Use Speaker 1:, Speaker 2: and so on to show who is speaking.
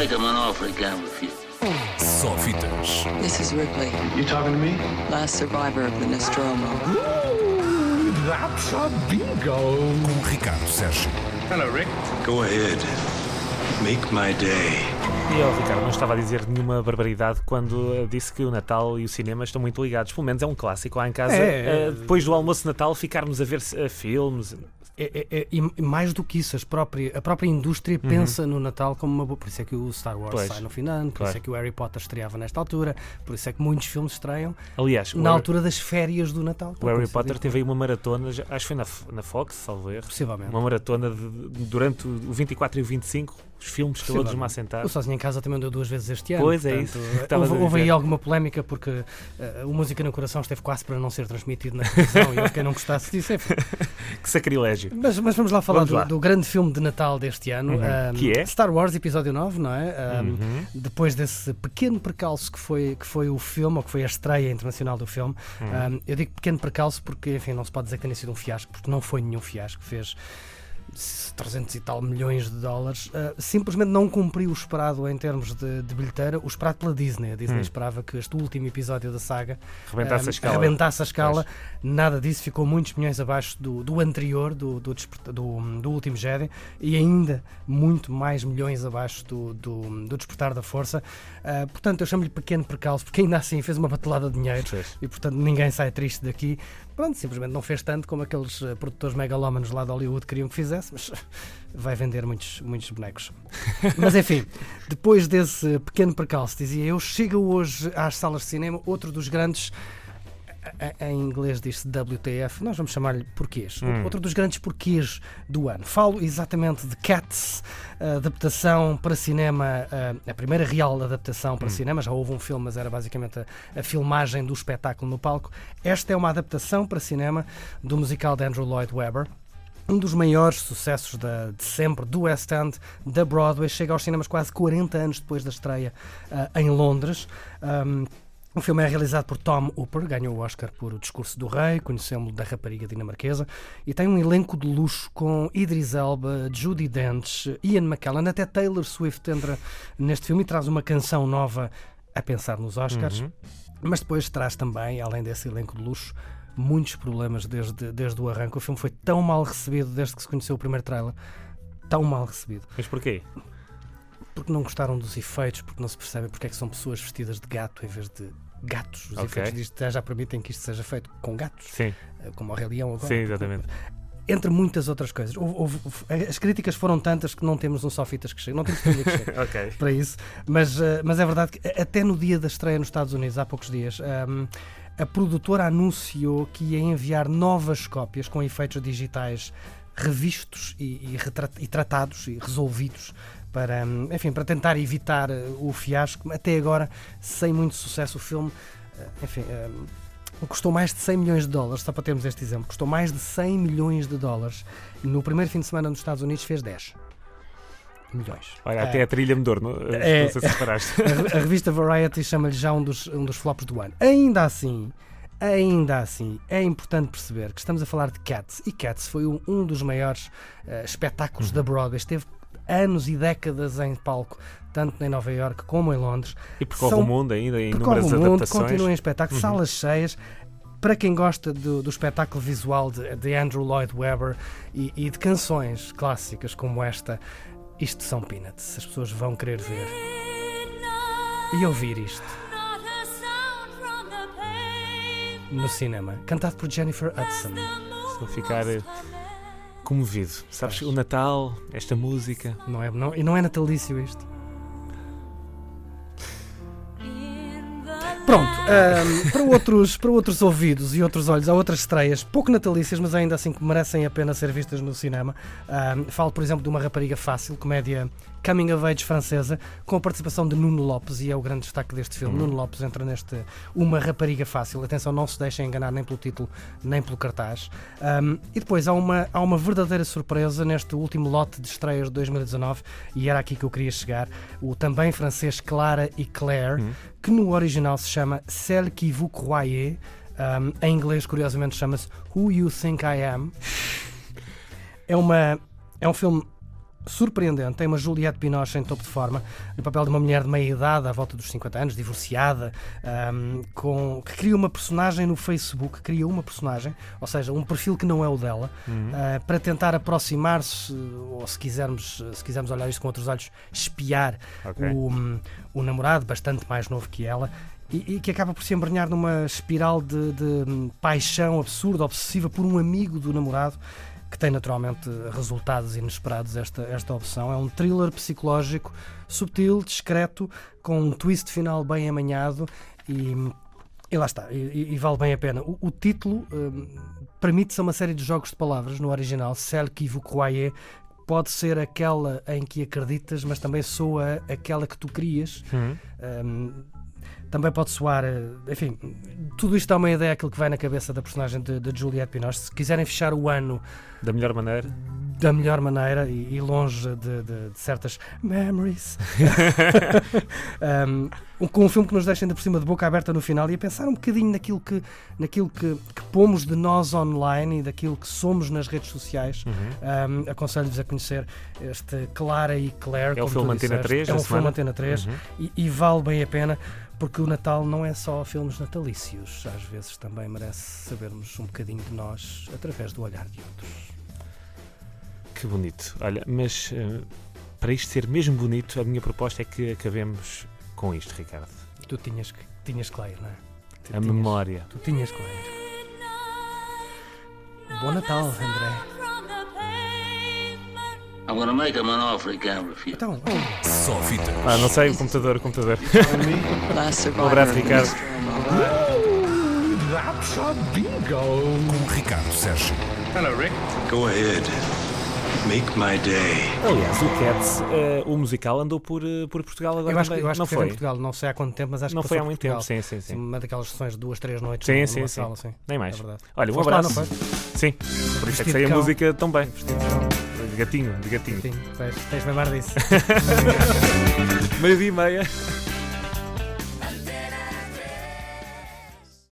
Speaker 1: make him an offer he can't refuse.
Speaker 2: Só fitas.
Speaker 3: This is Ripley,
Speaker 4: You talking to me?
Speaker 3: last survivor of the Nostromo.
Speaker 4: That's a bingo.
Speaker 2: Com Ricardo Sérgio.
Speaker 4: Hello, Rick.
Speaker 5: Go ahead. Make my day.
Speaker 6: E eu, Ricardo, não estava a dizer nenhuma barbaridade quando disse que o Natal e o cinema estão muito ligados. Pelo menos é um clássico lá em casa.
Speaker 7: É.
Speaker 6: eh, depois do almoço de Natal, ficarmos a ver eh, filmes.
Speaker 7: É- é- é- e mais do que isso, as própria, a própria indústria pensa no Natal como uma boa. Por isso é que o Star Wars
Speaker 6: Pois.
Speaker 7: sai no fim de ano, por
Speaker 6: Claro.
Speaker 7: isso é que o Harry Potter estreava nesta altura, por isso é que muitos filmes estreiam
Speaker 6: Aliás,
Speaker 7: na
Speaker 6: Harry-
Speaker 7: altura das férias do Natal.
Speaker 6: o Harry Potter teve aí uma maratona, acho que foi na, na Fox, erro.
Speaker 7: Possivelmente.
Speaker 6: Uma maratona de- durante o 24 e o 25, os filmes todos
Speaker 7: Possivelmente.
Speaker 6: me assentaram.
Speaker 7: O Sozinho em Casa também deu duas vezes este ano.
Speaker 6: Pois é
Speaker 7: portanto,
Speaker 6: isso que
Speaker 7: Houve, houve aí alguma polémica porque eh, o Música no Coração esteve quase para não ser transmitido na televisão e eu quem não gostasse disso. Enfim.
Speaker 6: Que sacrilégio.
Speaker 7: Mas, mas vamos lá falar
Speaker 6: Vamos
Speaker 7: do,
Speaker 6: lá.
Speaker 7: do grande filme de Natal deste ano,
Speaker 6: Uhum.
Speaker 7: um,
Speaker 6: Que é?
Speaker 7: Star Wars Episódio 9, não é? Um,
Speaker 6: Uhum.
Speaker 7: Depois desse pequeno percalço que foi, que foi o filme, ou que foi a estreia internacional do filme,
Speaker 6: Uhum.
Speaker 7: um, eu digo pequeno percalço porque, enfim, não se pode dizer que tenha sido um fiasco, porque não foi nenhum fiasco, fez 300 e tal milhões de dólares, uh, simplesmente não cumpriu o esperado em termos de, de bilheteira, o esperado pela Disney. A Disney
Speaker 6: Hum.
Speaker 7: esperava que este último episódio da saga
Speaker 6: Rebentasse
Speaker 7: um,
Speaker 6: a escala.
Speaker 7: arrebentasse a escala. Nada disso, ficou muitos milhões abaixo do, do anterior, do, do, do, do último Jedi, e ainda muito mais milhões abaixo do, do, do Despertar da Força. Ah, portanto, eu chamo-lhe pequeno percalço, porque ainda assim fez uma batelada de dinheiro
Speaker 6: Fez.
Speaker 7: e, portanto, ninguém sai triste daqui. Pronto, simplesmente não fez tanto como aqueles eh, produtores megalómanos lá de Hollywood queriam que fizesse, mas vai vender muitos, muitos bonecos. Mas enfim, depois desse pequeno percalço, dizia eu, chega hoje às salas de cinema outro dos grandes. Em inglês diz-se WTF, nós vamos chamar-lhe porquês.
Speaker 6: Hum.
Speaker 7: Outro dos grandes porquês do ano. Falo exatamente de Cats, adaptação para cinema, a, primeira real adaptação para cinema. Já houve um filme, mas era basicamente a, a filmagem do espetáculo no palco. Esta é uma adaptação para cinema do musical de Andrew Lloyd Webber. Um dos maiores sucessos da- de sempre do West End, da Broadway, chega aos cinemas quase 40 anos depois da estreia ah, em Londres. Um, o filme é realizado por Tom Hooper, ganhou o Oscar por O Discurso do Rei, conhecemos da rapariga dinamarquesa, e tem um elenco de luxo com Idris Elba, Judy Dench, Ian McKellen, até Taylor Swift entra neste filme e traz uma canção nova a pensar nos Oscars.
Speaker 6: Uhum.
Speaker 7: Mas depois traz também, além desse elenco de luxo, muitos problemas desde, desde o arranque. O filme foi tão mal recebido desde que se conheceu o primeiro trailer. Tão mal recebido.
Speaker 6: Mas porquê?
Speaker 7: Porque não gostaram dos efeitos, porque não se percebe porque é que são pessoas vestidas de gato em vez de gatos. Os
Speaker 6: Ok.
Speaker 7: efeitos disto já permitem que isto seja feito com gatos,
Speaker 6: Sim,
Speaker 7: eh, como o Rei Leão agora.
Speaker 6: sim, exatamente.
Speaker 7: Entre muitas outras coisas. Houve- houve- as críticas foram tantas que não temos um só fitas que chega. Não temos que chega.
Speaker 6: ok.
Speaker 7: para isso, mas, eh, mas é verdade que até no dia da estreia nos Estados Unidos, há poucos dias, ehm, a produtora anunciou que ia enviar novas cópias com efeitos digitais revistos e, e e tratados e resolvidos para, hum, enfim, para tentar evitar eh, o fiasco. Até agora, sem muito sucesso, o filme, eh, enfim, hum, custou mais de 100 milhões de dólares, só para termos este exemplo, custou mais de 100 milhões de dólares. No primeiro fim de semana nos Estados Unidos fez 10 milhões.
Speaker 6: Olha, até a trilha mudou, não,
Speaker 7: É.
Speaker 6: não sei se reparaste.
Speaker 7: a, a revista Variety chama-lhe já um dos, um dos flops do ano. Ainda assim, ainda assim, é importante perceber que estamos a falar de Cats. E Cats foi um, um dos maiores eh, espetáculos da Broadway. Esteve anos e décadas em palco, tanto em Nova York como em Londres.
Speaker 6: E percorre
Speaker 7: São-
Speaker 6: o mundo ainda em inúmeras
Speaker 7: o mundo,
Speaker 6: adaptações.
Speaker 7: continua em espetáculo,
Speaker 6: Uhum.
Speaker 7: salas cheias. Para quem gosta do, do espetáculo visual de, de Andrew Lloyd Webber e, e de canções clássicas como esta, isto são peanuts. As pessoas vão querer ver e ouvir isto no cinema, cantado por Jennifer Hudson.
Speaker 6: Estou a ficar eh, comovido. Sabes, o Natal, esta música.
Speaker 7: Não é, não, e não é natalício isto. Pronto, ahm, para, outros, para outros ouvidos e outros olhos, há outras estreias, pouco natalícias, mas ainda assim que merecem a pena ser vistas no cinema. Ahm, falo, por exemplo, de uma rapariga fácil, comédia coming of age francesa, com a participação de Nuno Lopes, e é o grande destaque deste filme. Nuno Lopes entra neste Uma Rapariga Fácil. Atenção, não se deixem enganar nem pelo título, nem pelo cartaz. Ahm, e depois há uma, há uma verdadeira surpresa neste último lote de estreias de 2019, e era aqui que eu queria chegar. O também francês Clara e Claire, que no original se chama Celle qui vous croyez. Ahm, em inglês, curiosamente, chama-se Who You Think I Am. É, uma, é um filme surpreendente. Tem uma Juliette Binoche em topo de forma, no papel de uma mulher de meia idade, à volta dos 50 anos, divorciada, ahm, com, que cria uma personagem no Facebook, cria uma personagem, ou seja, um perfil que não é o dela, ah, para tentar aproximar-se, ou se quisermos, se quisermos olhar isto com outros olhos, espiar
Speaker 6: Ok.
Speaker 7: o, o namorado, bastante mais novo que ela. E, e que acaba por se embrenhar numa espiral de, de, hum, paixão absurda, obsessiva por um amigo do namorado, que tem naturalmente resultados inesperados esta, esta opção. É um thriller psicológico subtil, discreto, com um twist final bem amanhado e, e lá está, e, e vale bem a pena. O, o título hum, permite-se uma série de jogos de palavras no original, Celle qui vous croyez, pode ser aquela em que acreditas, mas também soa aquela que tu crias. Hum, também pode soar, eh, enfim, tudo isto dá uma ideia daquilo que vai na cabeça da personagem de, de Juliette Binoche. Se quiserem fechar o ano
Speaker 6: Da melhor maneira.
Speaker 7: da melhor maneira e, e longe de, de- de certas memories, um, com um filme que nos deixa ainda por cima de boca aberta no final e a pensar um bocadinho naquilo que, naquilo que, que pomos de nós online e daquilo que somos nas redes sociais.
Speaker 6: Uhum.
Speaker 7: Um, Aconselho-vos a conhecer este Clara e Claire.
Speaker 6: É o filme Antena
Speaker 7: disseste.
Speaker 6: 3
Speaker 7: É um filme. Antena 3
Speaker 6: Uhum.
Speaker 7: e, e vale bem a pena porque o Natal não é só filmes natalícios. Às vezes também merece sabermos um bocadinho de nós através do olhar de outros.
Speaker 6: Que bonito. Olha, mas eh, para isto ser mesmo bonito, a minha proposta é que acabemos com isto, Ricardo.
Speaker 7: Tu tinhas, que- tinhas Claire, não é? Tu
Speaker 6: A
Speaker 7: tinhas-
Speaker 6: memória.
Speaker 7: Tu tinhas Claire. Bom Natal, André.
Speaker 1: I'm gonna make him an offer he can't refuse.
Speaker 7: Então,
Speaker 2: Só fitas.
Speaker 6: Ah, não sei, o computador, o computador.
Speaker 3: Survivor
Speaker 6: abraço, Ricardo.
Speaker 4: That's a bingo.
Speaker 2: Com Ricardo Sérgio.
Speaker 4: Hello, Rick.
Speaker 5: Go ahead. Make my day.
Speaker 6: Aliás, o Cats, eh, o musical, andou por, eh, por Portugal agora
Speaker 7: eu acho, que-
Speaker 6: também.
Speaker 7: eu acho
Speaker 6: não
Speaker 7: que foi em? Portugal, não sei há quanto tempo, mas acho
Speaker 6: Não
Speaker 7: que
Speaker 6: foi há muito
Speaker 7: Portugal.
Speaker 6: tempo, sim, sim, sim.
Speaker 7: Uma daquelas sessões de duas, três noites
Speaker 6: Sim,
Speaker 7: numa
Speaker 6: sim, sim.
Speaker 7: sala, sim.
Speaker 6: Nem
Speaker 7: É
Speaker 6: mais.
Speaker 7: verdade.
Speaker 6: Olha, um
Speaker 7: Foste lá,
Speaker 6: abraço.
Speaker 7: não foi?
Speaker 6: Sim, por isso é
Speaker 7: Vestido
Speaker 6: que sei a música também.
Speaker 7: Vestido de cão.
Speaker 6: De gatinho, de gatinho.
Speaker 7: Sim, tens, tens de lembrar disso.
Speaker 6: Meio-dia e meia.